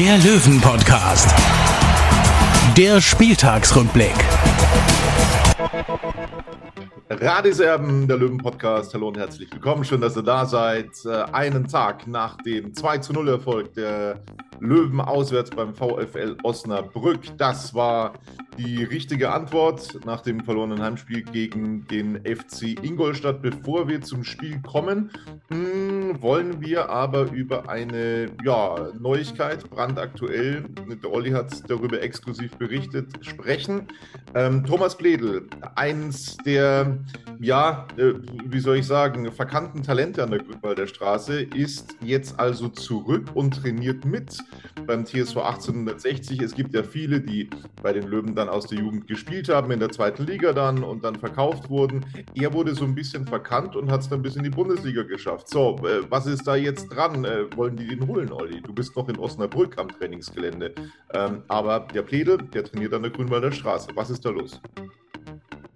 der Löwen-Podcast. Der Spieltagsrückblick. Radiserben, der Löwen-Podcast. Hallo und herzlich willkommen. Schön, dass ihr da seid. Äh, Einen Tag nach dem 2 zu 0 Erfolg der Löwen auswärts beim VfL Osnabrück. Das war die richtige Antwort nach dem verlorenen Heimspiel gegen den FC Ingolstadt. Bevor wir zum Spiel kommen, mh, wollen wir aber über eine ja, Neuigkeit, brandaktuell, der Olli hat darüber exklusiv berichtet, sprechen. Ähm, Thomas Bledel, eins der, ja, äh, wie soll ich sagen, verkannten Talente an der Grünwalder Straße, ist jetzt also zurück und trainiert mit beim TSV 1860. Es gibt ja viele, die bei den Löwen dann aus der Jugend gespielt haben, in der zweiten Liga dann und dann verkauft wurden. Er wurde so ein bisschen verkannt und hat es dann bis in die Bundesliga geschafft. So, äh, was ist da jetzt dran? Äh, wollen die den holen, Olli? Du bist noch in Osnabrück am Trainingsgelände. Ähm, aber der Pledel, der trainiert an der Grünwalder Straße. Was ist da los?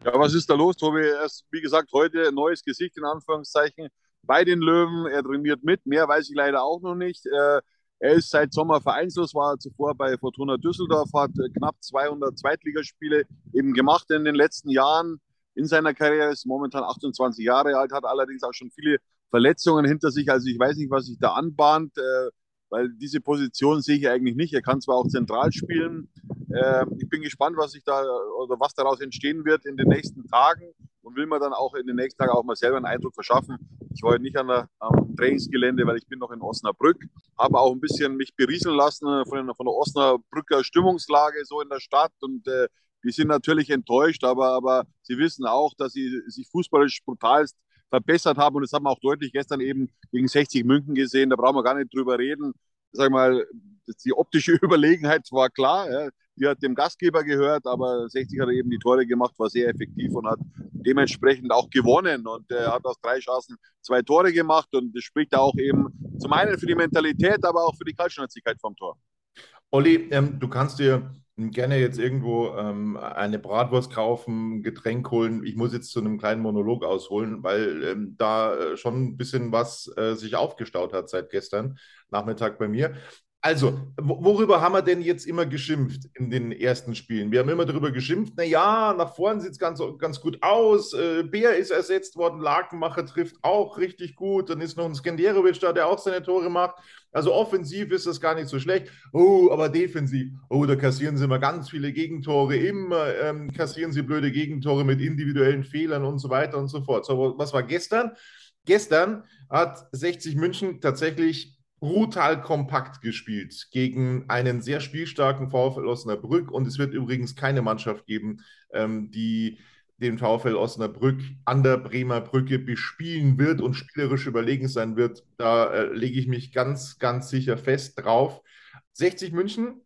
Ja, was ist da los, Tobi? Er ist, wie gesagt, heute ein neues Gesicht in Anführungszeichen bei den Löwen. Er trainiert mit. Mehr weiß ich leider auch noch nicht. Äh, er ist seit Sommer vereinslos, war zuvor bei Fortuna Düsseldorf, hat äh, knapp 200 Zweitligaspiele eben gemacht in den letzten Jahren in seiner Karriere, ist momentan 28 Jahre alt, hat allerdings auch schon viele Verletzungen hinter sich. Also ich weiß nicht, was sich da anbahnt, äh, weil diese Position sehe ich eigentlich nicht. Er kann zwar auch zentral spielen. Äh, ich bin gespannt, was sich da oder was daraus entstehen wird in den nächsten Tagen und will mir dann auch in den nächsten Tagen auch mal selber einen Eindruck verschaffen. Ich war heute nicht an der, am Trainingsgelände, weil ich bin noch in Osnabrück, habe auch ein bisschen mich berieseln lassen von, von der Osnabrücker Stimmungslage so in der Stadt und äh, die sind natürlich enttäuscht, aber, aber sie wissen auch, dass sie sich fußballisch brutalst verbessert haben und das haben wir auch deutlich gestern eben gegen 60 München gesehen, da brauchen wir gar nicht drüber reden. Sag mal, die optische Überlegenheit war klar, ja. die hat dem Gastgeber gehört, aber 60 hat eben die Tore gemacht, war sehr effektiv und hat dementsprechend auch gewonnen und er hat aus drei Chancen zwei Tore gemacht und das spricht auch eben zum einen für die Mentalität, aber auch für die Kaltschnäuzigkeit vom Tor. Olli, ähm, du kannst dir gerne jetzt irgendwo ähm, eine Bratwurst kaufen, Getränk holen. Ich muss jetzt zu einem kleinen Monolog ausholen, weil ähm, da äh, schon ein bisschen was äh, sich aufgestaut hat seit gestern Nachmittag bei mir. Also, worüber haben wir denn jetzt immer geschimpft in den ersten Spielen? Wir haben immer darüber geschimpft, naja, nach vorne sieht es ganz, ganz gut aus, äh, Bär ist ersetzt worden, Lakenmacher trifft auch richtig gut, dann ist noch ein Skenderovic da, der auch seine Tore macht. Also offensiv ist das gar nicht so schlecht. Oh, aber defensiv, oh, da kassieren sie immer ganz viele Gegentore, immer ähm, kassieren sie blöde Gegentore mit individuellen Fehlern und so weiter und so fort. So, was war gestern? Gestern hat 60 München tatsächlich brutal kompakt gespielt gegen einen sehr spielstarken VfL Osnabrück. Und es wird übrigens keine Mannschaft geben, ähm, die den VfL Osnabrück an der Bremer Brücke bespielen wird und spielerisch überlegen sein wird. Da äh, lege ich mich ganz, ganz sicher fest drauf. 60 München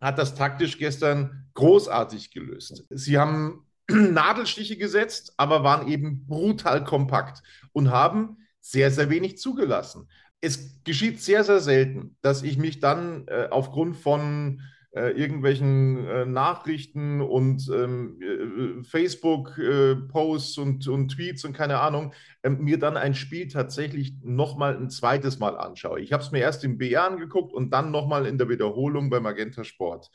hat das taktisch gestern großartig gelöst. Sie haben Nadelstiche gesetzt, aber waren eben brutal kompakt und haben sehr, sehr wenig zugelassen es geschieht sehr, sehr selten, dass ich mich dann äh, aufgrund von äh, irgendwelchen äh, Nachrichten und ähm, äh, Facebook-Posts und, und, Tweets und keine Ahnung, ähm, mir dann ein Spiel tatsächlich nochmal ein zweites Mal anschaue. Ich habe es mir erst im BR angeguckt und dann nochmal in der Wiederholung bei Magenta Sport.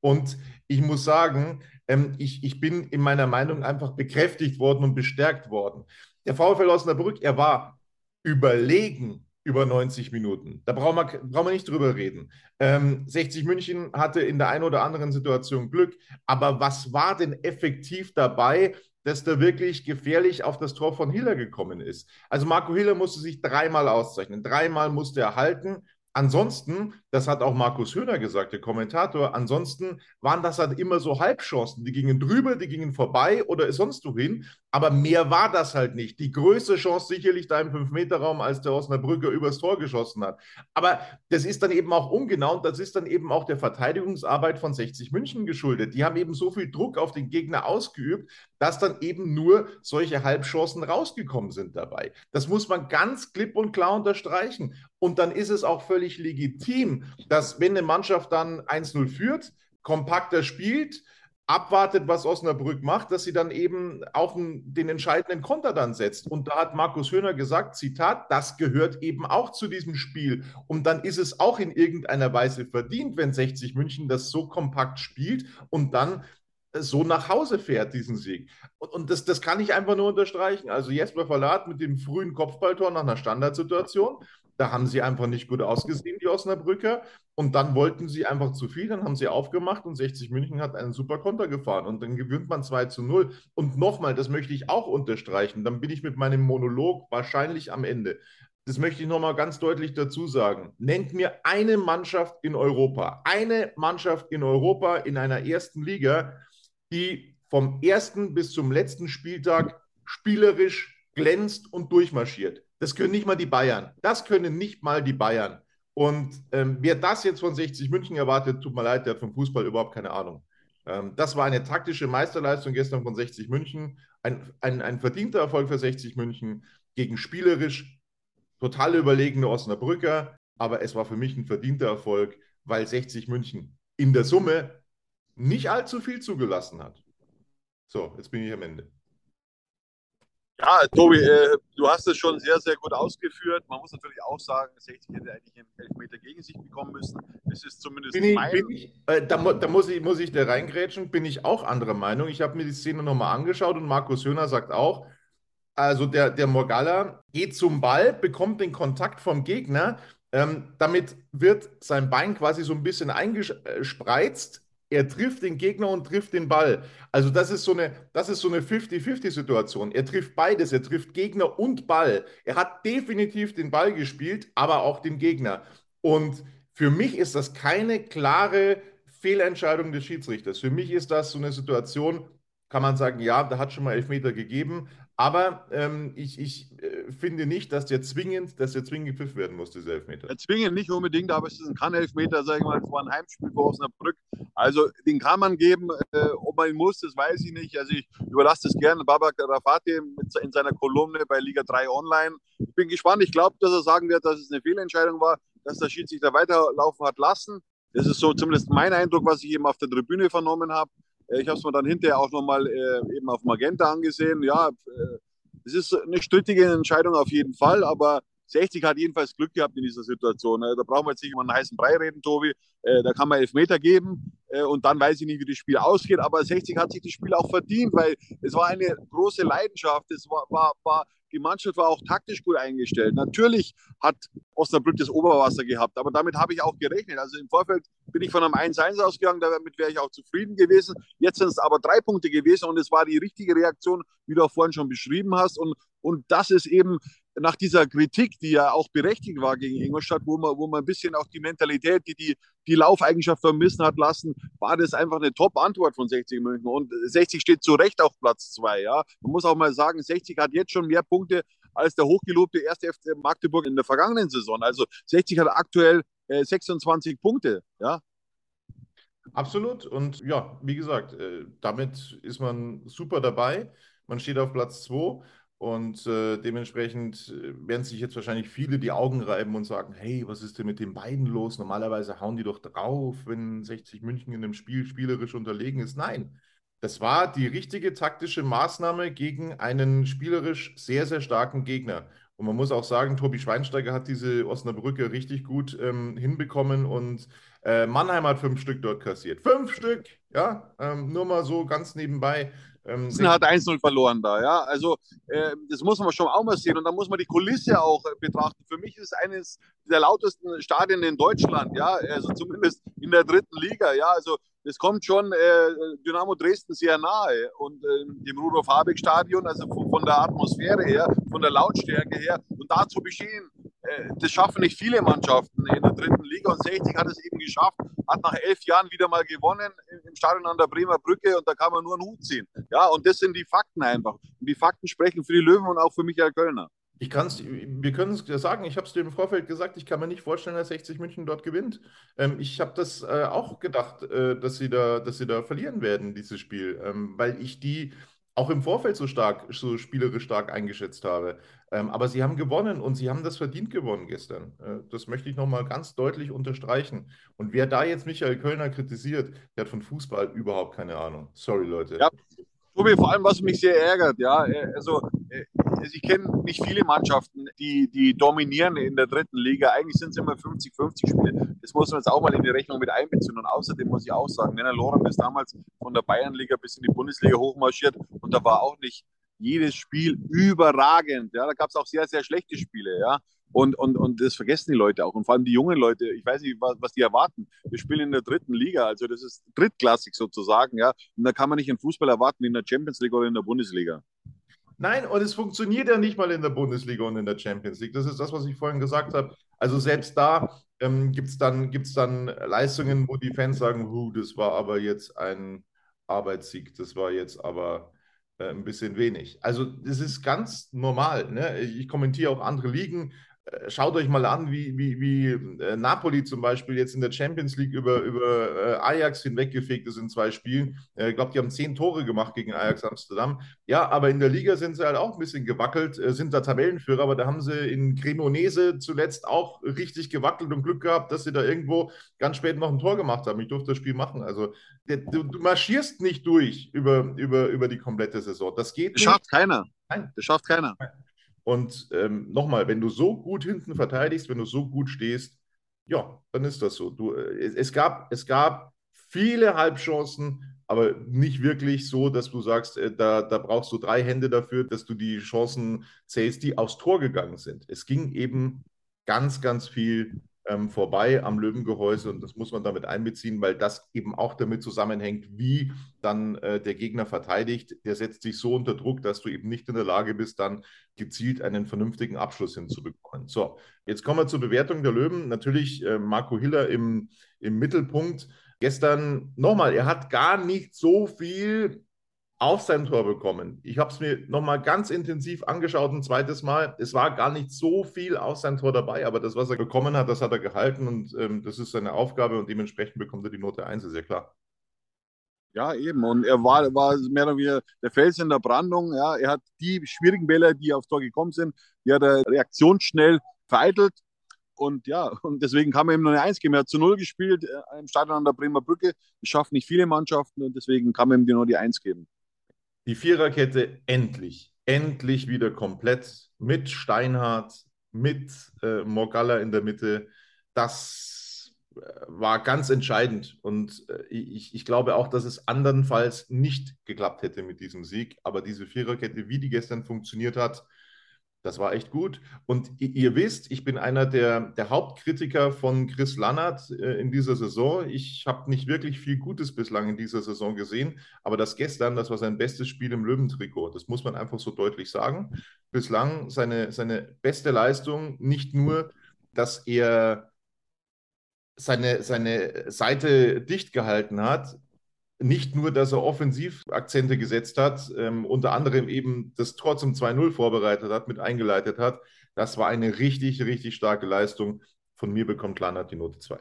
Und ich muss sagen, ähm, ich, ich bin in meiner Meinung einfach bekräftigt worden und bestärkt worden. Der VfL Osnabrück, er war überlegen über 90 Minuten. Da brauchen wir, brauchen wir nicht drüber reden. Ähm, 60 München hatte in der einen oder anderen Situation Glück, aber was war denn effektiv dabei, dass da wirklich gefährlich auf das Tor von Hiller gekommen ist? Also Marco Hiller musste sich dreimal auszeichnen. Dreimal musste er halten. Ansonsten, das hat auch Markus Höhner gesagt, der Kommentator, ansonsten waren das halt immer so Halbchancen. Die gingen drüber, die gingen vorbei oder sonst wohin. Aber mehr war das halt nicht. Die größte Chance sicherlich da im Fünf-Meter-Raum, als der Osnabrücker übers Tor geschossen hat. Aber das ist dann eben auch ungenau und das ist dann eben auch der Verteidigungsarbeit von 60 München geschuldet. Die haben eben so viel Druck auf den Gegner ausgeübt, dass dann eben nur solche Halbchancen rausgekommen sind dabei. Das muss man ganz klipp und klar unterstreichen. Und dann ist es auch völlig legitim, dass wenn eine Mannschaft dann 1-0 führt, kompakter spielt, abwartet, was Osnabrück macht, dass sie dann eben auf den entscheidenden Konter dann setzt. Und da hat Markus Höhner gesagt, Zitat, das gehört eben auch zu diesem Spiel. Und dann ist es auch in irgendeiner Weise verdient, wenn 60 München das so kompakt spielt und dann so nach Hause fährt, diesen Sieg. Und, und das, das kann ich einfach nur unterstreichen. Also Jesper Verlat mit dem frühen Kopfballtor nach einer Standardsituation, da haben sie einfach nicht gut ausgesehen, die Osnabrücker. Und dann wollten sie einfach zu viel, dann haben sie aufgemacht und 60 München hat einen super Konter gefahren. Und dann gewinnt man 2 zu 0. Und nochmal, das möchte ich auch unterstreichen, dann bin ich mit meinem Monolog wahrscheinlich am Ende. Das möchte ich nochmal ganz deutlich dazu sagen. Nennt mir eine Mannschaft in Europa, eine Mannschaft in Europa in einer ersten Liga, die vom ersten bis zum letzten Spieltag spielerisch glänzt und durchmarschiert. Das können nicht mal die Bayern. Das können nicht mal die Bayern. Und ähm, wer das jetzt von 60 München erwartet, tut mir leid, der hat vom Fußball überhaupt keine Ahnung. Ähm, das war eine taktische Meisterleistung gestern von 60 München. Ein, ein, ein verdienter Erfolg für 60 München gegen spielerisch total überlegene Osnabrücker. Aber es war für mich ein verdienter Erfolg, weil 60 München in der Summe nicht allzu viel zugelassen hat. So, jetzt bin ich am Ende. Ja, Tobi, äh, du hast es schon sehr, sehr gut ausgeführt. Man muss natürlich auch sagen, 60 hätte eigentlich einen Elfmeter gegen sich bekommen müssen. Es ist zumindest bin ich, mein... Bin ich, äh, da, da, muss, ich, muss ich da reingrätschen, bin ich auch anderer Meinung. Ich habe mir die Szene nochmal angeschaut und Markus Höhner sagt auch, also der, der Morgalla geht zum Ball, bekommt den Kontakt vom Gegner. Ähm, damit wird sein Bein quasi so ein bisschen eingespreizt er trifft den Gegner und trifft den Ball. Also das ist so eine, so eine 50-50-Situation. Er trifft beides, er trifft Gegner und Ball. Er hat definitiv den Ball gespielt, aber auch den Gegner. Und für mich ist das keine klare Fehlentscheidung des Schiedsrichters. Für mich ist das so eine Situation, kann man sagen, ja, da hat schon mal Elfmeter gegeben, aber ähm, ich, ich äh, finde nicht, dass der zwingend, dass der zwingend gepfiffen werden muss, dieser Elfmeter. Ja, zwingend nicht unbedingt, aber es ist ein Kann-Elfmeter, sage ich mal, vor ein Heimspiel vor Osnabrück. Also den kann man geben, äh, ob man ihn muss, das weiß ich nicht. Also ich überlasse das gerne Babak Rafati in seiner Kolumne bei Liga 3 Online. Ich bin gespannt, ich glaube, dass er sagen wird, dass es eine Fehlentscheidung war, dass der Schiedsrichter weiterlaufen hat lassen. Das ist so zumindest mein Eindruck, was ich eben auf der Tribüne vernommen habe. Äh, ich habe es mir dann hinterher auch nochmal äh, eben auf Magenta angesehen. Ja, äh, es ist eine strittige Entscheidung auf jeden Fall, aber 60 hat jedenfalls Glück gehabt in dieser Situation. Äh, da brauchen wir jetzt nicht über einen heißen Brei reden, Tobi. Äh, da kann man Elfmeter geben und dann weiß ich nicht, wie das Spiel ausgeht. Aber 60 hat sich das Spiel auch verdient, weil es war eine große Leidenschaft. Es war, war, war die Mannschaft war auch taktisch gut eingestellt. Natürlich hat Osnabrück das Oberwasser gehabt, aber damit habe ich auch gerechnet. Also im Vorfeld bin ich von einem 1-1 ausgegangen, damit wäre ich auch zufrieden gewesen. Jetzt sind es aber drei Punkte gewesen und es war die richtige Reaktion, wie du auch vorhin schon beschrieben hast. Und, und das ist eben nach dieser Kritik, die ja auch berechtigt war gegen Ingolstadt, wo man, wo man ein bisschen auch die Mentalität, die die, die Laufeigenschaft vermissen hat lassen, war das einfach eine Top-Antwort von 60 München. Und 60 steht zu Recht auf Platz 2. Ja? Man muss auch mal sagen, 60 hat jetzt schon mehr Punkte als der hochgelobte erste FC Magdeburg in der vergangenen Saison. Also 60 hat aktuell äh, 26 Punkte. Ja? Absolut. Und ja, wie gesagt, äh, damit ist man super dabei. Man steht auf Platz 2. Und äh, dementsprechend äh, werden sich jetzt wahrscheinlich viele die Augen reiben und sagen, hey, was ist denn mit den beiden los? Normalerweise hauen die doch drauf, wenn 60 München in einem Spiel spielerisch unterlegen ist. Nein, das war die richtige taktische Maßnahme gegen einen spielerisch sehr, sehr starken Gegner. Und man muss auch sagen, Tobi Schweinsteiger hat diese Osnabrücke richtig gut ähm, hinbekommen und äh, Mannheim hat fünf Stück dort kassiert. Fünf Stück, ja, ähm, nur mal so ganz nebenbei. Ähm, hat 1-0 verloren da, ja. Also äh, das muss man schon auch mal sehen und da muss man die Kulisse auch äh, betrachten. Für mich ist es eines der lautesten Stadien in Deutschland, ja, also zumindest in der dritten Liga, ja. Also das kommt schon äh, Dynamo Dresden sehr nahe und äh, dem Rudolf Habeck Stadion, also von, von, der Atmosphäre her, von der Lautstärke her und da zu bestehen, das schaffen nicht viele Mannschaften in der dritten Liga und 60 hat es eben geschafft, hat nach elf Jahren wieder mal gewonnen im Stadion an der Bremer Brücke und da kann man nur einen Hut ziehen. Ja, und das sind die Fakten einfach. Und die Fakten sprechen für die Löwen und auch für Michael Kölner. Ich kann's, wir können es sagen, ich habe es dir im Vorfeld gesagt, ich kann mir nicht vorstellen, dass 60 München dort gewinnt. Ähm, ich habe das äh, auch gedacht, äh, dass, sie da, dass sie da verlieren werden, dieses Spiel, ähm, weil ich die auch im Vorfeld so stark, so spielerisch stark eingeschätzt habe. Ähm, aber sie haben gewonnen und sie haben das verdient gewonnen gestern. Äh, das möchte ich nochmal ganz deutlich unterstreichen. Und wer da jetzt Michael Kölner kritisiert, der hat von Fußball überhaupt keine Ahnung. Sorry, Leute. Ja, Tobi, vor allem, was mich sehr ärgert, ja, äh, also äh, also ich kenne nicht viele Mannschaften, die, die dominieren in der dritten Liga. Eigentlich sind es immer 50-50 Spiele. Das muss man jetzt auch mal in die Rechnung mit einbeziehen. Und außerdem muss ich auch sagen, Werner Lorem ist damals von der Bayernliga bis in die Bundesliga hochmarschiert und da war auch nicht jedes Spiel überragend. Ja, da gab es auch sehr, sehr schlechte Spiele. Ja. Und, und, und das vergessen die Leute auch. Und vor allem die jungen Leute, ich weiß nicht, was, was die erwarten. Wir spielen in der dritten Liga, also das ist drittklassig sozusagen, ja. Und da kann man nicht einen Fußball erwarten in der Champions League oder in der Bundesliga. Nein, und es funktioniert ja nicht mal in der Bundesliga und in der Champions League. Das ist das, was ich vorhin gesagt habe. Also selbst da ähm, gibt es dann, gibt's dann Leistungen, wo die Fans sagen, huh, das war aber jetzt ein Arbeitssieg, das war jetzt aber äh, ein bisschen wenig. Also das ist ganz normal. Ne? Ich kommentiere auch andere Ligen. Äh, schaut euch mal an, wie, wie, wie äh, Napoli zum Beispiel jetzt in der Champions League über, über äh, Ajax hinweggefegt ist in zwei Spielen. Ich glaube, die haben zehn Tore gemacht gegen Ajax Amsterdam. Ja, aber in der Liga sind sie halt auch ein bisschen gewackelt, sind da Tabellenführer, aber da haben sie in Cremonese zuletzt auch richtig gewackelt und Glück gehabt, dass sie da irgendwo ganz spät noch ein Tor gemacht haben. Ich durfte das Spiel machen. Also du, du marschierst nicht durch über, über, über die komplette Saison. Das geht das nicht. Schafft keiner. Nein. Das schafft keiner. Nein. Und ähm, nochmal, wenn du so gut hinten verteidigst, wenn du so gut stehst, ja, dann ist das so. Du, äh, es, es, gab, es gab viele Halbchancen, aber nicht wirklich so, dass du sagst, äh, da, da brauchst du drei Hände dafür, dass du die Chancen zählst, die aufs Tor gegangen sind. Es ging eben ganz, ganz viel ähm, vorbei am Löwengehäuse und das muss man damit einbeziehen, weil das eben auch damit zusammenhängt, wie dann äh, der Gegner verteidigt. Der setzt sich so unter Druck, dass du eben nicht in der Lage bist, dann gezielt einen vernünftigen Abschluss hinzubekommen. So, jetzt kommen wir zur Bewertung der Löwen. Natürlich äh, Marco Hiller im, im Mittelpunkt. Gestern nochmal, er hat gar nicht so viel auf sein Tor bekommen. Ich habe es mir nochmal ganz intensiv angeschaut, ein zweites Mal. Es war gar nicht so viel auf sein Tor dabei, aber das, was er bekommen hat, das hat er gehalten und ähm, das ist seine Aufgabe und dementsprechend bekommt er die Note 1, ist ja klar. Ja, eben. Und er war, war mehr oder weniger der Fels in der Brandung. Ja, er hat die schwierigen Bälle, die aufs Tor gekommen sind, die hat er reaktionsschnell vereitelt. Und ja, und deswegen kann man ihm nur eine Eins geben. Er hat zu Null gespielt äh, im Stadion an der Bremer Brücke. Das schaffen nicht viele Mannschaften und deswegen kann man ihm nur die Eins geben die Viererkette endlich, endlich wieder komplett mit Steinhardt, mit äh, Morgalla in der Mitte. Das äh, war ganz entscheidend. Und äh, ich, ich glaube auch, dass es andernfalls nicht geklappt hätte mit diesem Sieg. Aber diese Viererkette, wie die gestern funktioniert hat, das war echt gut. Und ihr wisst, ich bin einer der, der Hauptkritiker von Chris Lannert äh, in dieser Saison. Ich habe nicht wirklich viel Gutes bislang in dieser Saison gesehen, aber das gestern, das war sein bestes Spiel im Löwentrikot. Das muss man einfach so deutlich sagen. Bislang seine, seine beste Leistung, nicht nur, dass er seine, seine Seite dicht gehalten hat, nicht nur, dass er Offensivakzente gesetzt hat, ähm, unter anderem eben das Tor zum 2-0 vorbereitet hat, mit eingeleitet hat. Das war eine richtig, richtig starke Leistung. Von mir bekommt Lannert die Note 2.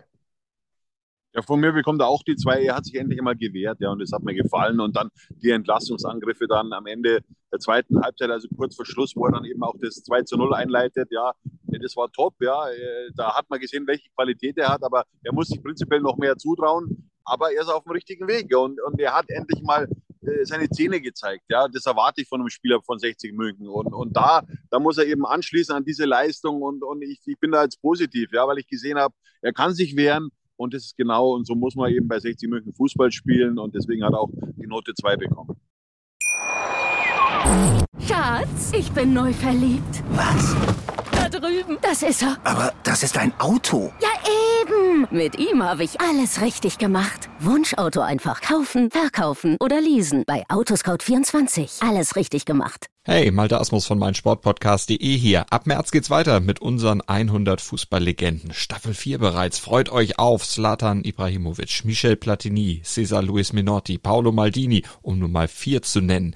Ja, von mir bekommt er auch die zwei. Er hat sich endlich einmal gewehrt, ja, und das hat mir gefallen. Und dann die Entlastungsangriffe dann am Ende der zweiten Halbzeit, also kurz vor Schluss, wo er dann eben auch das 2 zu 0 einleitet, ja, das war top, ja. Äh, da hat man gesehen, welche Qualität er hat, aber er muss sich prinzipiell noch mehr zutrauen aber er ist auf dem richtigen Weg und, und er hat endlich mal äh, seine Zähne gezeigt. Ja, das erwarte ich von einem Spieler von 60 München. Und, und da, da muss er eben anschließen an diese Leistung und, und ich, ich bin da jetzt positiv, ja, weil ich gesehen habe, er kann sich wehren und das ist genau und so muss man eben bei 60 München Fußball spielen und deswegen hat er auch die Note 2 bekommen. Schatz, ich bin neu verliebt. Was? Drüben. Das ist er. Aber das ist ein Auto. Ja, eben. Mit ihm habe ich alles richtig gemacht. Wunschauto einfach kaufen, verkaufen oder leasen. Bei Autoscout24. Alles richtig gemacht. Hey, Malte Asmus von meinsportpodcast.de hier. Ab März geht's weiter mit unseren 100 Fußballlegenden. Staffel 4 bereits. Freut euch auf Zlatan Ibrahimovic, Michel Platini, Cesar Luis Minotti, Paolo Maldini, um nur mal vier zu nennen.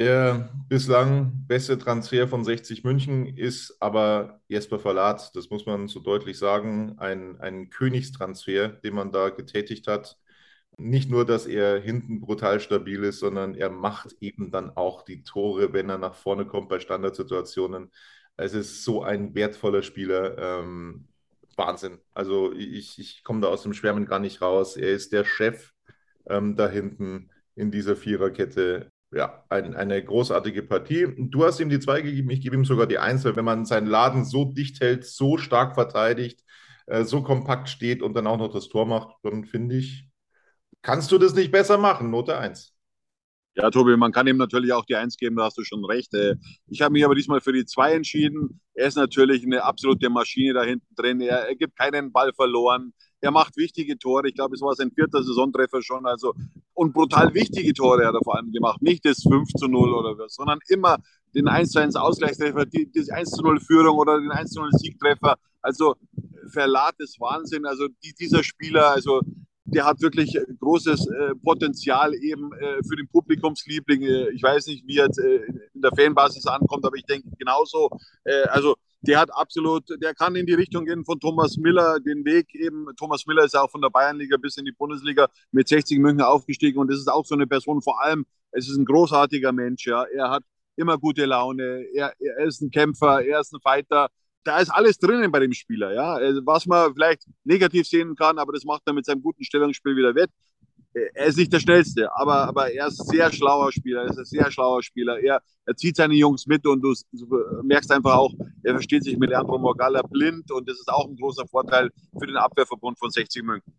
Der bislang beste Transfer von 60 München ist aber Jesper Verlat. Das muss man so deutlich sagen. Ein, ein Königstransfer, den man da getätigt hat. Nicht nur, dass er hinten brutal stabil ist, sondern er macht eben dann auch die Tore, wenn er nach vorne kommt bei Standardsituationen. Es ist so ein wertvoller Spieler. Ähm, Wahnsinn. Also ich, ich komme da aus dem Schwärmen gar nicht raus. Er ist der Chef ähm, da hinten in dieser Viererkette. Ja, ein, eine großartige Partie. Du hast ihm die zwei gegeben, ich gebe ihm sogar die eins, weil wenn man seinen Laden so dicht hält, so stark verteidigt, äh, so kompakt steht und dann auch noch das Tor macht, dann finde ich, kannst du das nicht besser machen. Note 1. Ja, Tobi, man kann ihm natürlich auch die Eins geben, da hast du schon recht. Äh, ich habe mich aber diesmal für die Zwei entschieden. Er ist natürlich eine absolute Maschine da hinten drin. Er, er gibt keinen Ball verloren. Er macht wichtige Tore. Ich glaube, es war sein vierter Saisontreffer schon. Also, und brutal wichtige Tore hat er vor allem gemacht. Nicht das 5 zu 0 oder was, sondern immer den 1 zu 1 Ausgleichstreffer, die, die 1 zu 0 Führung oder den 1 zu 0 Siegtreffer. Also, Verlat ist Wahnsinn. Also, die, dieser Spieler, also, der hat wirklich großes äh, Potenzial eben äh, für den Publikumsliebling. Äh, ich weiß nicht, wie er äh, in der Fanbasis ankommt, aber ich denke genauso. Äh, also der hat absolut, der kann in die Richtung gehen von Thomas Miller, den Weg eben. Thomas Miller ist ja auch von der Bayernliga bis in die Bundesliga mit 60 München aufgestiegen und das ist auch so eine Person. Vor allem, es ist ein großartiger Mensch. Ja, er hat immer gute Laune. Er, er ist ein Kämpfer, er ist ein Fighter da ist alles drinnen bei dem Spieler, ja. Also, was man vielleicht negativ sehen kann, aber das macht er mit seinem guten Stellungsspiel wieder wett. Er ist nicht der Schnellste, aber, aber er ist ein sehr schlauer Spieler. Er ist ein sehr schlauer Spieler. Er, er zieht seine Jungs mit und du, du merkst einfach auch, er versteht sich mit Leandro Morgalla blind und das ist auch ein großer Vorteil für den Abwehrverbund von 60 München.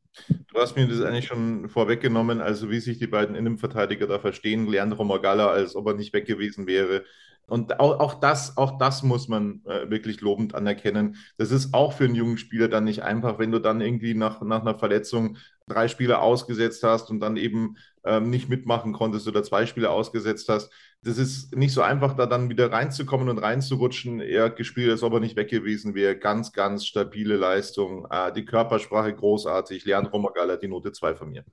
Du hast mir das eigentlich schon vorweggenommen, also wie sich die beiden Innenverteidiger da verstehen. Leandro Morgalla, als ob er nicht weg gewesen wäre. Und auch, auch, das, auch das muss man äh, wirklich lobend anerkennen. Das ist auch für einen jungen Spieler dann nicht einfach, wenn du dann irgendwie nach, nach einer Verletzung drei Spiele ausgesetzt hast und dann eben ähm, nicht mitmachen konntest oder zwei Spiele ausgesetzt hast. Das ist nicht so einfach, da dann wieder reinzukommen und reinzurutschen. Er hat gespielt, als ob er nicht weg gewesen wäre. Ganz, ganz stabile Leistung. Äh, die Körpersprache großartig. Leandro Magala, die Note 2 von mir.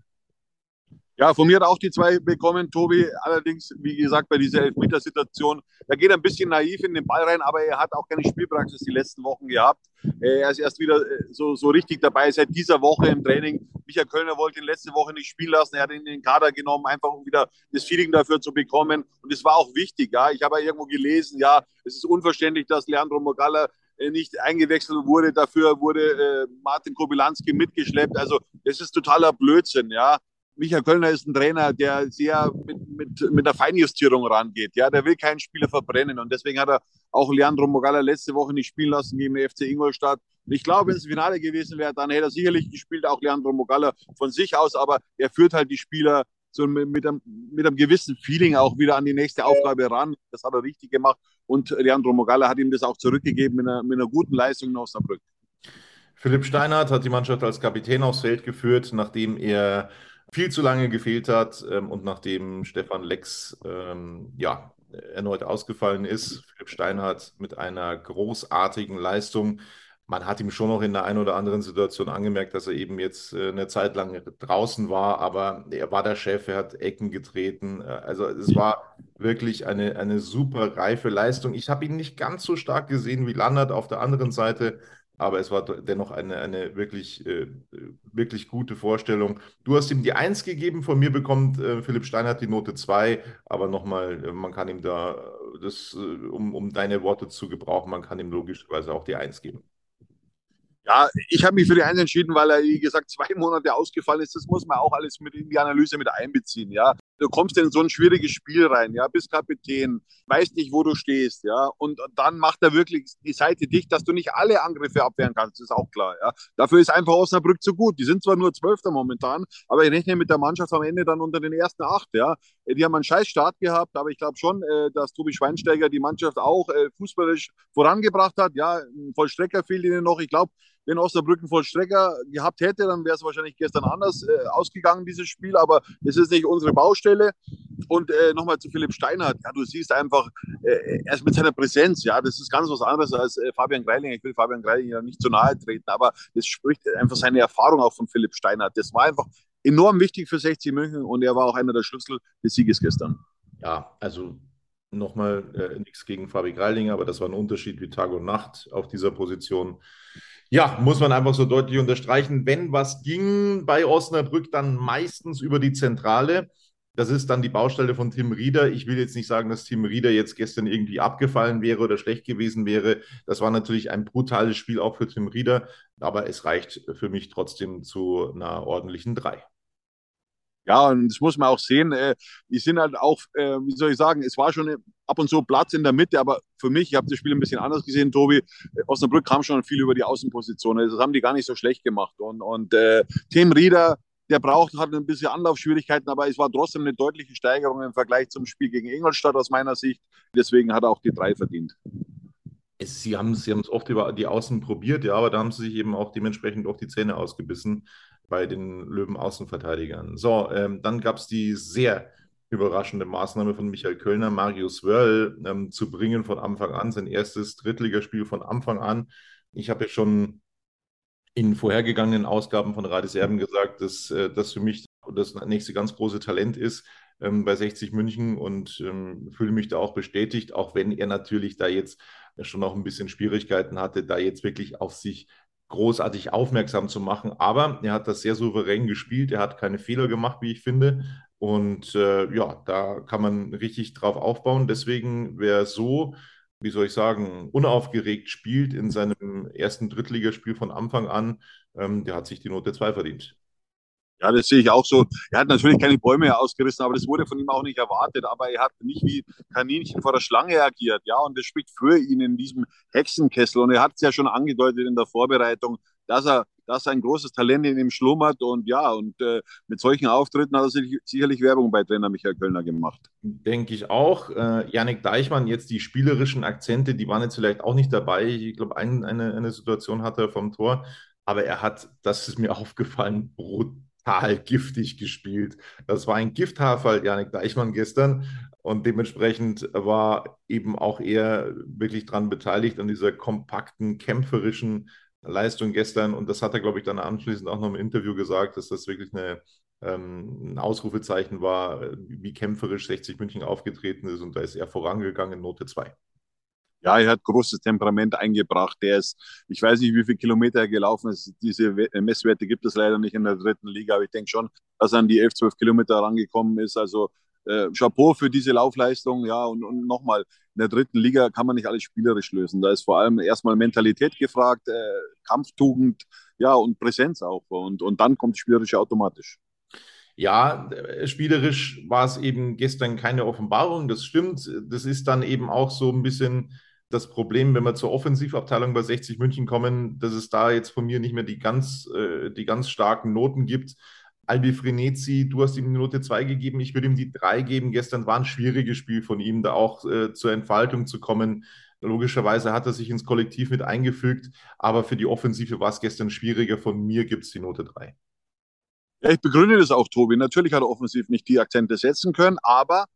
Ja, von mir hat auch die zwei bekommen, Tobi. Allerdings, wie gesagt, bei dieser Elfmetersituation, da geht er ein bisschen naiv in den Ball rein, aber er hat auch keine Spielpraxis die letzten Wochen gehabt. Äh, er ist erst wieder äh, so, so richtig dabei seit dieser Woche im Training. Michael Kölner wollte ihn letzte Woche nicht spielen lassen. Er hat ihn in den Kader genommen, einfach um wieder das Feeling dafür zu bekommen. Und es war auch wichtig. Ja, ich habe ja irgendwo gelesen, ja, es ist unverständlich, dass Leandro Mogalla äh, nicht eingewechselt wurde. Dafür wurde äh, Martin Kobilanski mitgeschleppt. Also das ist totaler Blödsinn, ja. Michael Kölner ist ein Trainer, der sehr mit, mit, mit der Feinjustierung rangeht. Ja, der will keinen Spieler verbrennen. Und deswegen hat er auch Leandro Mogala letzte Woche nicht spielen lassen gegen den FC Ingolstadt. Ich glaube, wenn es Finale gewesen wäre, dann hätte er sicherlich gespielt, auch Leandro Mogala von sich aus. Aber er führt halt die Spieler so mit, mit, einem, mit einem gewissen Feeling auch wieder an die nächste Aufgabe ran. Das hat er richtig gemacht. Und Leandro Mogala hat ihm das auch zurückgegeben mit einer, mit einer guten Leistung in Osnabrück. Philipp Steinhardt hat die Mannschaft als Kapitän aufs Feld geführt, nachdem er viel zu lange gefehlt hat ähm, und nachdem Stefan Lex ähm, ja, erneut ausgefallen ist, Philipp Steinhardt mit einer großartigen Leistung. Man hat ihm schon noch in der einen oder anderen Situation angemerkt, dass er eben jetzt äh, eine Zeit lang draußen war, aber er war der Chef, er hat Ecken getreten. Äh, also es war wirklich eine, eine super reife Leistung. Ich habe ihn nicht ganz so stark gesehen wie Landert auf der anderen Seite aber es war dennoch eine, eine wirklich, äh, wirklich gute Vorstellung. Du hast ihm die Eins gegeben, von mir bekommt äh, Philipp Steinhardt die Note 2, aber nochmal, äh, man kann ihm da, das, äh, um, um deine Worte zu gebrauchen, man kann ihm logischerweise auch die Eins geben. Ja, ich habe mich für die Eins entschieden, weil er, wie gesagt, zwei Monate ausgefallen ist. Das muss man auch alles mit in die Analyse mit einbeziehen. Ja, du kommst in so ein schwieriges Spiel rein, ja, bist Kapitän, weißt nicht, wo du stehst, ja, und dann macht er wirklich die Seite dicht, dass du nicht alle Angriffe abwehren kannst, ist auch klar, ja. Dafür ist einfach Osnabrück zu gut. Die sind zwar nur Zwölfter momentan, aber ich rechne mit der Mannschaft am Ende dann unter den ersten acht, ja. Die haben einen scheiß Start gehabt, aber ich glaube schon, äh, dass Tobi Schweinsteiger die Mannschaft auch äh, fußballisch vorangebracht hat. Ja, ein Vollstrecker fehlt ihnen noch. Ich glaube, wenn Osnabrück Vollstrecker gehabt hätte, dann wäre es wahrscheinlich gestern anders äh, ausgegangen, dieses Spiel. Aber es ist nicht unsere Baustelle. Und äh, nochmal zu Philipp Steinhardt. Ja, du siehst einfach, äh, er ist mit seiner Präsenz, ja, das ist ganz was anderes als äh, Fabian Greilinger. Ich will Fabian Greilinger nicht zu nahe treten, aber das spricht einfach seine Erfahrung auch von Philipp Steinhardt. Das war einfach enorm wichtig für 60 München und er war auch einer der Schlüssel des Sieges gestern. Ja, also nochmal äh, nichts gegen Fabi Greilinger, aber das war ein Unterschied wie Tag und Nacht auf dieser Position. Ja, muss man einfach so deutlich unterstreichen. Wenn was ging bei Osnabrück, dann meistens über die Zentrale. Das ist dann die Baustelle von Tim Rieder. Ich will jetzt nicht sagen, dass Tim Rieder jetzt gestern irgendwie abgefallen wäre oder schlecht gewesen wäre. Das war natürlich ein brutales Spiel auch für Tim Rieder, aber es reicht für mich trotzdem zu einer ordentlichen 3. Ja, und das muss man auch sehen. Äh, die sind halt auch, äh, wie soll ich sagen, es war schon ab und zu Platz in der Mitte, aber für mich, ich habe das Spiel ein bisschen anders gesehen, Tobi, äh, Osnabrück kam schon viel über die Außenposition. Das haben die gar nicht so schlecht gemacht. Und, und äh, Tim Rieder, der braucht, hat ein bisschen Anlaufschwierigkeiten, aber es war trotzdem eine deutliche Steigerung im Vergleich zum Spiel gegen Ingolstadt aus meiner Sicht. Deswegen hat er auch die drei verdient. Sie haben es oft über die Außen probiert, ja, aber da haben sie sich eben auch dementsprechend auch die Zähne ausgebissen bei den Löwen-Außenverteidigern. So, ähm, dann gab es die sehr überraschende Maßnahme von Michael Kölner, Marius Wörl ähm, zu bringen von Anfang an, sein erstes Drittligaspiel von Anfang an. Ich habe ja schon in vorhergegangenen Ausgaben von Radis Erben gesagt, dass äh, das für mich das nächste ganz große Talent ist ähm, bei 60 München und ähm, fühle mich da auch bestätigt, auch wenn er natürlich da jetzt schon noch ein bisschen Schwierigkeiten hatte, da jetzt wirklich auf sich großartig aufmerksam zu machen. Aber er hat das sehr souverän gespielt. Er hat keine Fehler gemacht, wie ich finde. Und äh, ja, da kann man richtig drauf aufbauen. Deswegen, wer so, wie soll ich sagen, unaufgeregt spielt in seinem ersten Drittligaspiel von Anfang an, ähm, der hat sich die Note 2 verdient. Ja, das sehe ich auch so. Er hat natürlich keine Bäume ausgerissen, aber das wurde von ihm auch nicht erwartet. Aber er hat nicht wie Kaninchen vor der Schlange agiert. Ja, und das spricht für ihn in diesem Hexenkessel. Und er hat es ja schon angedeutet in der Vorbereitung, dass er, dass ein großes Talent in ihm schlummert. Und ja, und äh, mit solchen Auftritten hat er sich sicherlich Werbung bei Trainer Michael Kölner gemacht. Denke ich auch. Äh, Janik Deichmann, jetzt die spielerischen Akzente, die waren jetzt vielleicht auch nicht dabei. Ich glaube, ein, eine, eine Situation hatte er vom Tor. Aber er hat, das ist mir aufgefallen, brutal total giftig gespielt. Das war ein Gifthaarfall, Janik Deichmann gestern. Und dementsprechend war eben auch er wirklich daran beteiligt an dieser kompakten, kämpferischen Leistung gestern. Und das hat er, glaube ich, dann anschließend auch noch im Interview gesagt, dass das wirklich eine, ähm, ein Ausrufezeichen war, wie kämpferisch 60 München aufgetreten ist. Und da ist er vorangegangen, Note 2. Ja, er hat großes Temperament eingebracht. Der ist, ich weiß nicht, wie viele Kilometer er gelaufen ist. Diese Messwerte gibt es leider nicht in der dritten Liga, aber ich denke schon, dass er an die 11, 12 Kilometer rangekommen ist. Also äh, Chapeau für diese Laufleistung. Ja, und, und nochmal, in der dritten Liga kann man nicht alles spielerisch lösen. Da ist vor allem erstmal Mentalität gefragt, äh, Kampftugend, ja, und Präsenz auch. Und, und dann kommt spielerisch automatisch. Ja, spielerisch war es eben gestern keine Offenbarung, das stimmt. Das ist dann eben auch so ein bisschen das Problem, wenn wir zur Offensivabteilung bei 60 München kommen, dass es da jetzt von mir nicht mehr die ganz, äh, die ganz starken Noten gibt. Albi Frenetzi, du hast ihm die Note 2 gegeben, ich würde ihm die 3 geben. Gestern war ein schwieriges Spiel von ihm, da auch äh, zur Entfaltung zu kommen. Logischerweise hat er sich ins Kollektiv mit eingefügt, aber für die Offensive war es gestern schwieriger. Von mir gibt es die Note 3. Ja, ich begründe das auch, Tobi. Natürlich hat er offensiv nicht die Akzente setzen können, aber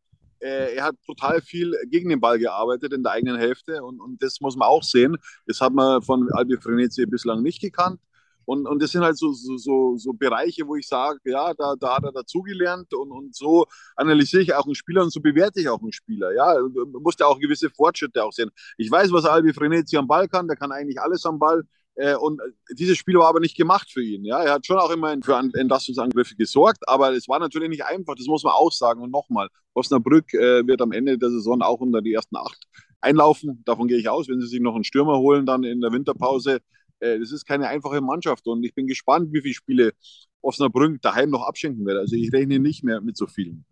äh, er hat total viel gegen den Ball gearbeitet in der eigenen Hälfte und, und das muss man auch sehen. Das hat man von Albi Frenetzi bislang nicht gekannt. Und, und das sind halt so, so, so, so Bereiche, wo ich sage, ja, da, da hat er dazugelernt und, und so analysiere ich auch einen Spieler und so bewerte ich auch einen Spieler. Ja, man muss ja auch gewisse Fortschritte auch sehen. Ich weiß, was Albi Frenetzi am Ball kann, der kann eigentlich alles am Ball. Äh, und dieses Spiel war aber nicht gemacht für ihn. Ja? Er hat schon auch immer für Entlastungsangriffe gesorgt, aber es war natürlich nicht einfach, das muss man auch sagen. Und nochmal, Osnabrück äh, wird am Ende der Saison auch unter die ersten acht einlaufen. Davon gehe ich aus, wenn sie sich noch einen Stürmer holen, dann in der Winterpause. Äh, das ist keine einfache Mannschaft und ich bin gespannt, wie viele Spiele Osnabrück daheim noch abschenken wird. Also ich rechne nicht mehr mit so vielen.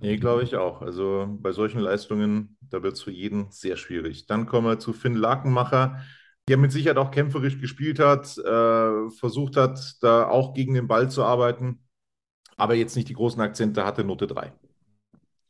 Nee, glaube ich auch. Also bei solchen Leistungen, da wird es für jeden sehr schwierig. Dann kommen wir zu Finn Lakenmacher, der mit Sicherheit auch kämpferisch gespielt hat, äh, versucht hat, da auch gegen den Ball zu arbeiten, aber jetzt nicht die großen Akzente hatte, Note 3.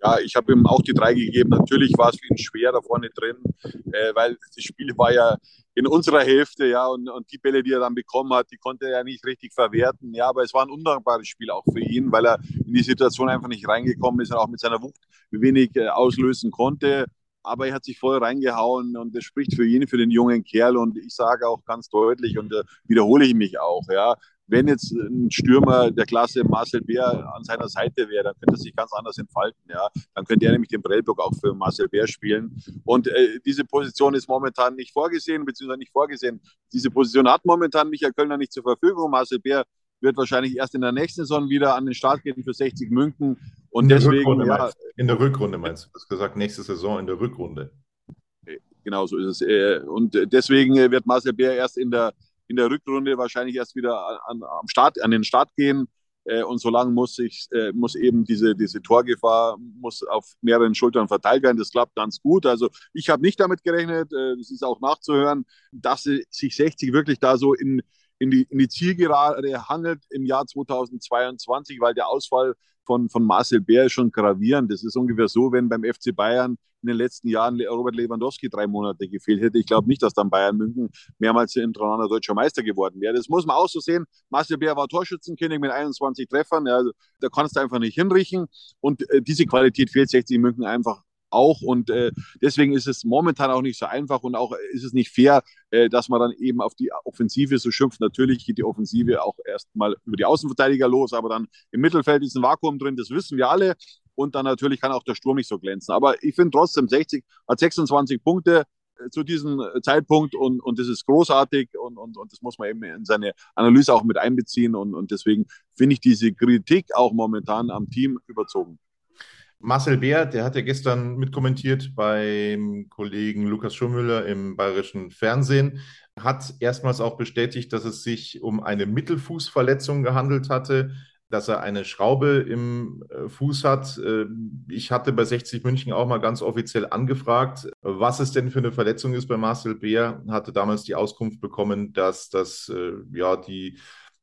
Ja, ich habe ihm auch die drei gegeben. Natürlich war es für ihn schwer da vorne drin, äh, weil das Spiel war ja in unserer Hälfte, ja, und, und die Bälle, die er dann bekommen hat, die konnte er ja nicht richtig verwerten. Ja, aber es war ein undankbares Spiel auch für ihn, weil er in die Situation einfach nicht reingekommen ist und auch mit seiner Wucht wenig äh, auslösen konnte. Aber er hat sich voll reingehauen und das spricht für ihn, für den jungen Kerl. Und ich sage auch ganz deutlich und äh, wiederhole ich mich auch, ja, wenn jetzt ein Stürmer der Klasse Marcel Bär an seiner Seite wäre, dann könnte er sich ganz anders entfalten. Ja? Dann könnte er nämlich den Prellbock auch für Marcel Bär spielen. Und äh, diese Position ist momentan nicht vorgesehen, beziehungsweise nicht vorgesehen. Diese Position hat momentan Michael Kölner nicht zur Verfügung. Marcel Bär wird wahrscheinlich erst in der nächsten Saison wieder an den Start gehen für 60 München. Und in der deswegen, Rückrunde ja, meinst, in der Rückrunde meinst du? Du hast gesagt, nächste Saison in der Rückrunde. Genau so ist es. Äh, Und deswegen äh, wird Marcel Bär erst in der in der Rückrunde wahrscheinlich erst wieder an, am Start, an den Start gehen. Äh, und solange muss ich, äh, muss eben diese, diese Torgefahr muss auf mehreren Schultern verteilt werden. Das klappt ganz gut. Also ich habe nicht damit gerechnet, äh, das ist auch nachzuhören, dass sich 60 wirklich da so in, in, die, in die Zielgerade handelt im Jahr 2022, weil der Ausfall von, von Marcel Bär ist schon gravierend. Das ist ungefähr so, wenn beim FC Bayern in den letzten Jahren Robert Lewandowski drei Monate gefehlt hätte. Ich glaube nicht, dass dann Bayern München mehrmals hintereinander deutscher Meister geworden wäre. Das muss man auch so sehen. Marcel Bär war Torschützenkönig mit 21 Treffern. Ja, da kannst du einfach nicht hinrichten. Und äh, diese Qualität fehlt 60 München einfach auch. Und äh, deswegen ist es momentan auch nicht so einfach und auch ist es nicht fair, äh, dass man dann eben auf die Offensive so schimpft. Natürlich geht die Offensive auch erstmal über die Außenverteidiger los, aber dann im Mittelfeld ist ein Vakuum drin, das wissen wir alle. Und dann natürlich kann auch der Sturm nicht so glänzen. Aber ich finde trotzdem, 60 hat 26 Punkte äh, zu diesem Zeitpunkt und, und das ist großartig und, und, und das muss man eben in seine Analyse auch mit einbeziehen und, und deswegen finde ich diese Kritik auch momentan am Team überzogen. Marcel Beer, der hat ja gestern mitkommentiert beim Kollegen Lukas Schummüller im bayerischen Fernsehen, hat erstmals auch bestätigt, dass es sich um eine Mittelfußverletzung gehandelt hatte, dass er eine Schraube im äh, Fuß hat. Äh, ich hatte bei 60 München auch mal ganz offiziell angefragt, was es denn für eine Verletzung ist bei Marcel Beer. Hatte damals die Auskunft bekommen, dass das äh, ja die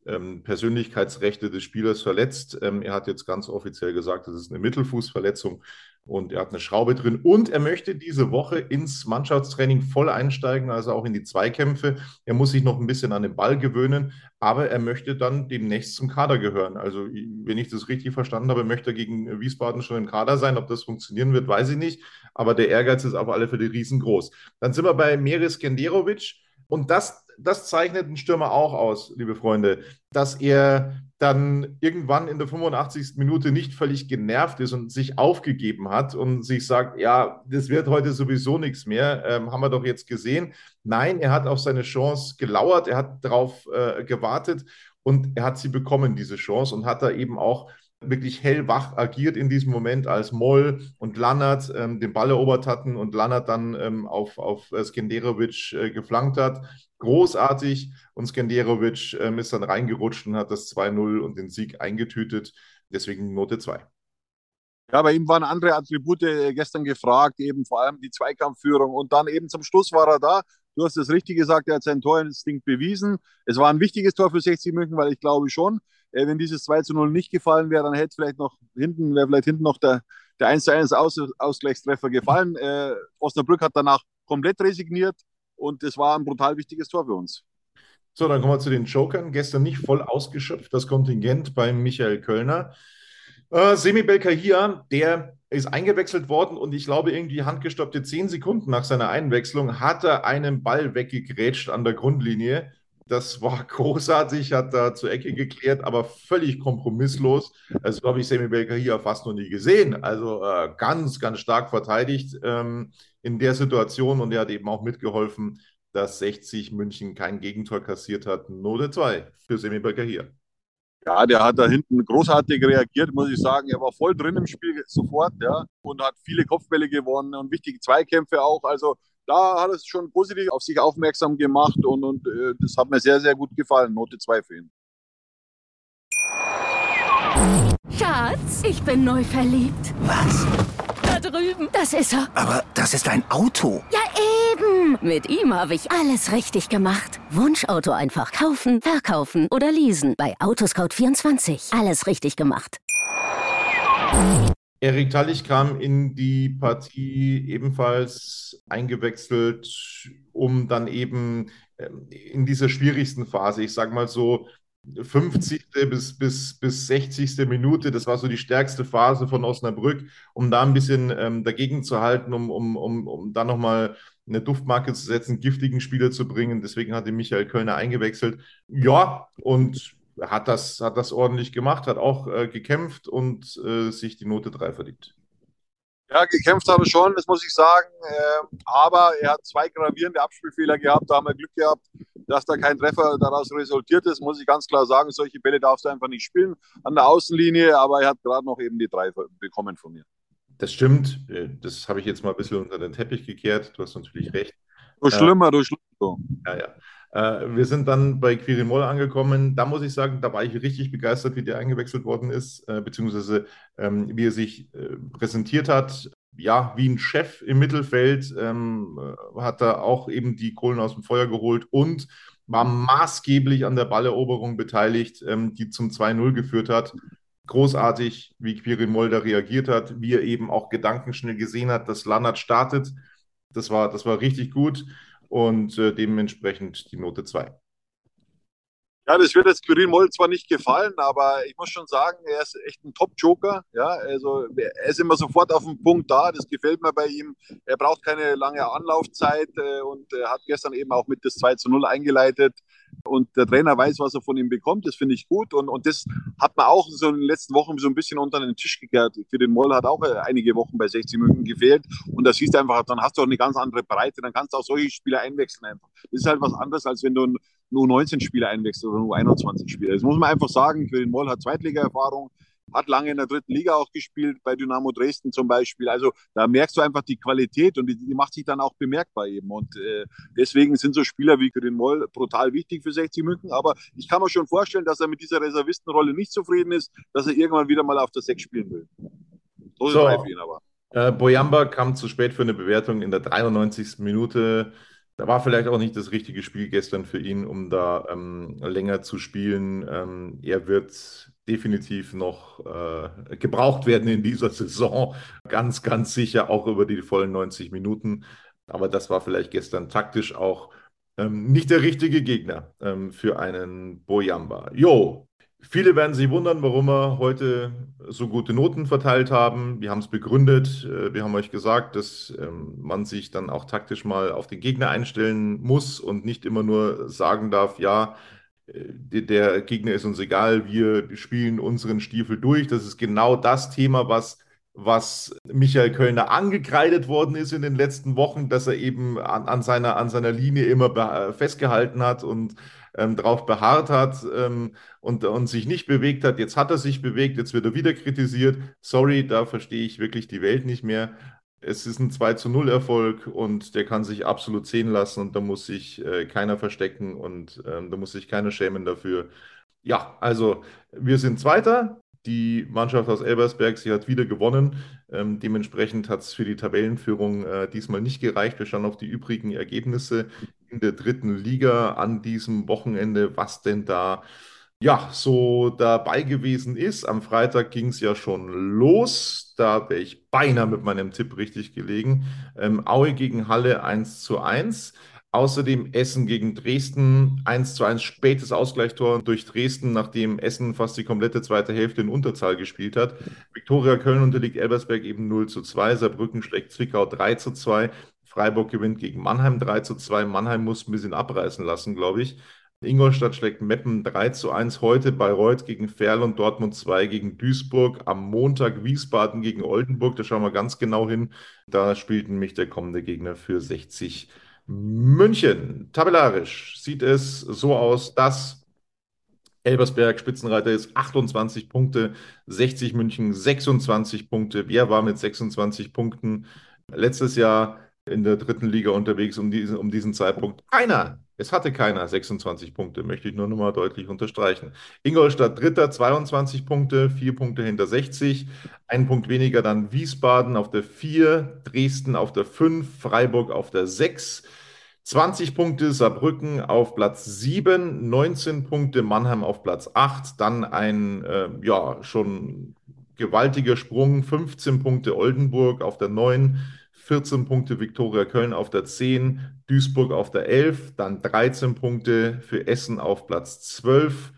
ähm, Persönlichkeitsrechte des Spielers verletzt. Ähm, er hat jetzt ganz offiziell gesagt, das ist eine Mittelfußverletzung und er hat eine Schraube drin und er möchte diese Woche ins Mannschaftstraining voll einsteigen, also auch in die Zweikämpfe. Er muss sich noch ein bisschen an den Ball gewöhnen, aber er möchte dann demnächst zum Kader gehören. Also, wenn ich das richtig verstanden habe, möchte er gegen Wiesbaden schon im Kader sein. Ob das funktionieren wird, weiß ich nicht, aber der Ehrgeiz ist auf alle Fälle riesengroß. Dann sind wir bei Meris Genderovic und das das zeichnet einen Stürmer auch aus, liebe Freunde, dass er dann irgendwann in der 85. Minute nicht völlig genervt ist und sich aufgegeben hat und sich sagt, ja, das wird heute sowieso nichts mehr, ähm, haben wir doch jetzt gesehen. Nein, er hat auf seine Chance gelauert, er hat darauf äh, gewartet und er hat sie bekommen, diese Chance, und hat da eben auch wirklich hellwach agiert in diesem Moment, als Moll und Lannert ähm, den Ball erobert hatten und Lannert dann ähm, auf, auf Skenderovic äh, geflankt hat großartig und Skenderovic ähm, ist dann reingerutscht und hat das 2-0 und den Sieg eingetütet. Deswegen Note 2. Ja, bei ihm waren andere Attribute äh, gestern gefragt, eben vor allem die Zweikampfführung und dann eben zum Schluss war er da. Du hast es richtig gesagt, er hat sein Torinstinkt bewiesen. Es war ein wichtiges Tor für 60 München, weil ich glaube schon, äh, wenn dieses 2 zu 0 nicht gefallen wäre, dann hätte vielleicht noch hinten, wäre vielleicht hinten noch der, der 1 zu 1 Aus Ausgleichstreffer gefallen. Äh, Osnabrück hat danach komplett resigniert. Und das war ein brutal wichtiges Tor für uns. So, dann kommen wir zu den Jokern. Gestern nicht voll ausgeschöpft, das Kontingent beim Michael Kölner. Äh, Semi Belkahia, der ist eingewechselt worden und ich glaube, irgendwie handgestoppte zehn Sekunden nach seiner Einwechslung hat er einen Ball weggegrätscht an der Grundlinie. Das war großartig, hat da zur Ecke geklärt, aber völlig kompromisslos. Also habe ich Semi Belkahia fast noch nie gesehen. Also äh, ganz, ganz stark verteidigt. Ähm, in der Situation und er hat eben auch mitgeholfen, dass 60 München kein Gegentor kassiert hat. Note 2 für Semi hier. Ja, der hat da hinten großartig reagiert, muss ich sagen. Er war voll drin im Spiel sofort, ja, und hat viele Kopfbälle gewonnen und wichtige Zweikämpfe auch. Also da hat es schon positiv auf sich aufmerksam gemacht und, und äh, das hat mir sehr, sehr gut gefallen. Note 2 für ihn. Schatz, ich bin neu verliebt. Was? Da drüben. Das ist er. Aber das ist ein Auto. Ja, eben. Mit ihm habe ich alles richtig gemacht. Wunschauto einfach kaufen, verkaufen oder leasen. Bei Autoscout24. Alles richtig gemacht. Erik Tallich kam in die Partie ebenfalls eingewechselt, um dann eben ähm, in dieser schwierigsten Phase, ich sage mal so 50. bis, bis, bis 60. Minute, das war so die stärkste Phase von Osnabrück, um da ein bisschen ähm, dagegen zu halten, um, um, um, um da nochmal eine Duftmarke zu setzen, giftigen Spieler zu bringen. Deswegen hatte Michael Kölner eingewechselt. Ja, und hat das, hat das ordentlich gemacht, hat auch äh, gekämpft und äh, sich die Note 3 verdient. Ja, gekämpft hat er schon, das muss ich sagen. Äh, aber er hat zwei gravierende Abspielfehler gehabt. Da haben wir Glück gehabt, dass da kein Treffer daraus resultiert ist, muss ich ganz klar sagen. Solche Bälle darfst du einfach nicht spielen an der Außenlinie. Aber er hat gerade noch eben die drei bekommen von mir. Das stimmt. Äh, das habe ich jetzt mal ein bisschen unter den Teppich gekehrt. Du hast natürlich recht. Du schlimmer, du schlimmer. Ja, ja. Äh, wir sind dann bei Quirimol angekommen. Da muss ich sagen, da war ich richtig begeistert, wie der eingewechselt worden ist, äh, beziehungsweise ähm, wie er sich äh, präsentiert hat. Ja, wie ein Chef im Mittelfeld ähm, äh, hat er auch eben die Kohlen aus dem Feuer geholt und war maßgeblich an der Balleroberung beteiligt, ähm, die zum 2-0 geführt hat. Großartig, wie Quirimol da reagiert hat, wie er eben auch gedankenschnell gesehen hat, dass Lannert startet. Das war, das war richtig gut und äh, dementsprechend die Note 2. Ja, das wird jetzt Quirin Moll zwar nicht gefallen, aber ich muss schon sagen, er ist echt ein Top-Joker. Ja, also er ist immer sofort auf dem Punkt da. Das gefällt mir bei ihm. Er braucht keine lange Anlaufzeit äh, und er hat gestern eben auch mit das 2 zu 0 eingeleitet. Und der Trainer weiß, was er von ihm bekommt. Das finde ich gut. Und, und das hat man auch so in den letzten Wochen so ein bisschen unter den Tisch gekehrt. Für den Moll hat auch äh, einige Wochen bei 60 Minuten gefehlt. Und da siehst du einfach, dann hast du auch eine ganz andere Breite. Dann kannst du auch solche Spieler einwechseln einfach. Das ist halt was anderes, als wenn du nur 19 Spieler einwechselst oder nur 21 Spieler. Das muss man einfach sagen. Für den Moll hat Zweitliga-Erfahrung hat lange in der dritten Liga auch gespielt, bei Dynamo Dresden zum Beispiel. Also da merkst du einfach die Qualität und die, die macht sich dann auch bemerkbar eben. Und äh, deswegen sind so Spieler wie Grün Moll brutal wichtig für 60 München. Aber ich kann mir schon vorstellen, dass er mit dieser Reservistenrolle nicht zufrieden ist, dass er irgendwann wieder mal auf der 6 spielen will. So, so ist ihn aber. Äh, Boyamba kam zu spät für eine Bewertung in der 93. Minute. Da war vielleicht auch nicht das richtige Spiel gestern für ihn, um da ähm, länger zu spielen. Ähm, er wird definitiv noch äh, gebraucht werden in dieser Saison. Ganz, ganz sicher auch über die vollen 90 Minuten. Aber das war vielleicht gestern taktisch auch ähm, nicht der richtige Gegner ähm, für einen Boyamba. Jo, Viele werden sich wundern, warum wir heute so gute Noten verteilt haben. Wir haben es begründet. Äh, wir haben euch gesagt, dass ähm, man sich dann auch taktisch mal auf den Gegner einstellen muss und nicht immer nur sagen darf, ja, der Gegner ist uns egal, wir spielen unseren Stiefel durch. Das ist genau das Thema, was, was Michael Kölner angekreidet worden ist in den letzten Wochen, dass er eben an, an seiner, an seiner Linie immer festgehalten hat und ähm, darauf beharrt hat ähm, und, und sich nicht bewegt hat. Jetzt hat er sich bewegt, jetzt wird er wieder kritisiert. Sorry, da verstehe ich wirklich die Welt nicht mehr es ist ein 2 zu 0 Erfolg und der kann sich absolut sehen lassen und da muss sich äh, keiner verstecken und ähm, da muss sich keiner schämen dafür. Ja, also wir sind Zweiter. Die Mannschaft aus Elbersberg, sie hat wieder gewonnen. Ähm, dementsprechend hat es für die Tabellenführung äh, diesmal nicht gereicht. Wir schauen auf die übrigen Ergebnisse in der dritten Liga an diesem Wochenende, was denn da ja, so dabei gewesen ist. Am Freitag ging es ja schon los. Da wäre ich beinahe mit meinem Tipp richtig gelegen. Ähm, Aue gegen Halle 1 zu 1. Außerdem Essen gegen Dresden 1 zu 1 spätes Ausgleichstor durch Dresden, nachdem Essen fast die komplette zweite Hälfte in Unterzahl gespielt hat. Viktoria Köln unterliegt Elbersberg eben 0 zu 2. Saarbrücken schlägt Zwickau 3 zu 2. Freiburg gewinnt gegen Mannheim 3 zu 2. Mannheim muss ein bisschen abreißen lassen, glaube ich. Ingolstadt schlägt Meppen 3 zu 1 heute, Bayreuth gegen Ferl und Dortmund 2 gegen Duisburg. Am Montag Wiesbaden gegen Oldenburg, da schauen wir ganz genau hin. Da spielt nämlich der kommende Gegner für 60 München. Tabellarisch sieht es so aus, dass Elbersberg Spitzenreiter ist, 28 Punkte, 60 München 26 Punkte. Wer war mit 26 Punkten letztes Jahr in der dritten Liga unterwegs um diesen, um diesen Zeitpunkt? Keiner Es hatte keiner 26 Punkte, möchte ich nur noch mal deutlich unterstreichen. Ingolstadt Dritter, 22 Punkte, vier Punkte hinter 60. Ein Punkt weniger dann Wiesbaden auf der 4, Dresden auf der 5, Freiburg auf der 6. 20 Punkte Saarbrücken auf Platz 7, 19 Punkte Mannheim auf Platz 8, dann ein äh, ja schon gewaltiger Sprung, 15 Punkte Oldenburg auf der 9, 14 Punkte Viktoria Köln auf der 10, Duisburg auf der 11, dann 13 Punkte für Essen auf Platz 12.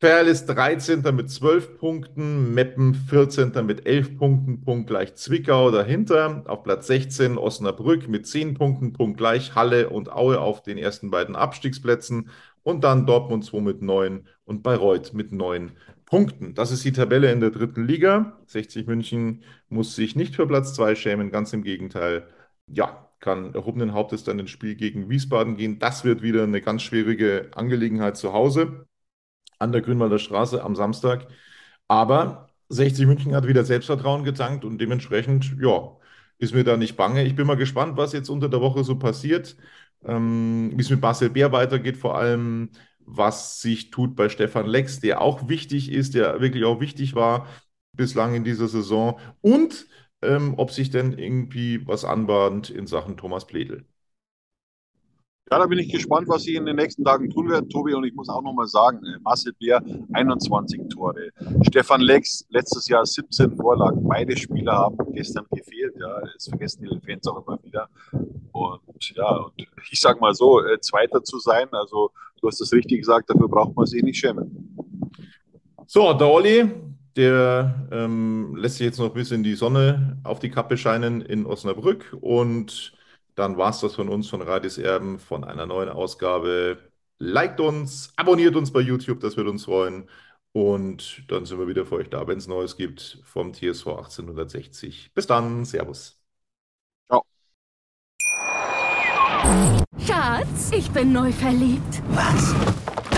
Perl ist 13. mit 12 Punkten, Meppen 14. mit 11 Punkten, Punkt gleich Zwickau dahinter. Auf Platz 16 Osnabrück mit 10 Punkten, Punkt gleich Halle und Aue auf den ersten beiden Abstiegsplätzen. Und dann Dortmund 2 mit 9 und Bayreuth mit 9 Punkten. Das ist die Tabelle in der dritten Liga. 60 München muss sich nicht für Platz 2 schämen, ganz im Gegenteil. Ja, kann erhobenen Hauptes dann ins Spiel gegen Wiesbaden gehen. Das wird wieder eine ganz schwierige Angelegenheit zu Hause an der Grünwalder Straße am Samstag. Aber 60 München hat wieder Selbstvertrauen getankt und dementsprechend, ja, ist mir da nicht bange. Ich bin mal gespannt, was jetzt unter der Woche so passiert, ähm, wie es mit Marcel Bär weitergeht, vor allem was sich tut bei Stefan Lex, der auch wichtig ist, der wirklich auch wichtig war bislang in dieser Saison und ähm, ob sich denn irgendwie was anbahnt in Sachen Thomas Pledel. Ja, da bin ich gespannt, was sie in den nächsten Tagen tun werden, Tobi. Und ich muss auch nochmal sagen, äh, Marcel Bär, 21 Tore. Stefan Lex, letztes Jahr 17 Vorlagen. Beide Spieler haben gestern gefehlt. Ja, das vergessen die Fans auch immer wieder. Und ja, und ich sage mal so, äh, Zweiter zu sein, also du hast das richtig gesagt, dafür braucht man sich nicht schämen. So, der Olli, der ähm, lässt sich jetzt noch ein bisschen die Sonne auf die Kappe scheinen in Osnabrück und dann war es das von uns, von Radis Erben, von einer neuen Ausgabe. Liked uns, abonniert uns bei YouTube, das wird uns freuen. Und dann sind wir wieder für euch da, wenn es Neues gibt vom TSV 1860. Bis dann, Servus. Ciao. Schatz, ich bin neu verliebt. Was?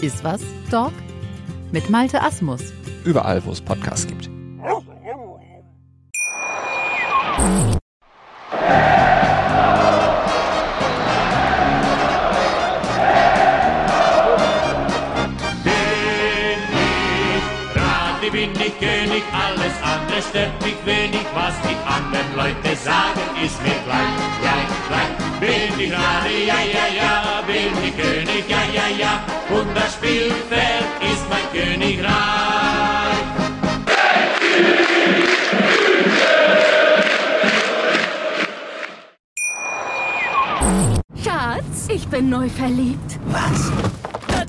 Ist was, Dog? Mit Malte Asmus. Überall, wo es Podcasts gibt. Bin ich Radi, bin ich König, alles andere stört mich wenig, was die anderen Leute sagen, ist mir gleich, gleich, gleich. Bin ich Radi, ja, ja, ja, bin ich König, ja, ja, ja, und das Spielfeld ist mein Königreich. Schatz, ich bin neu verliebt. Was?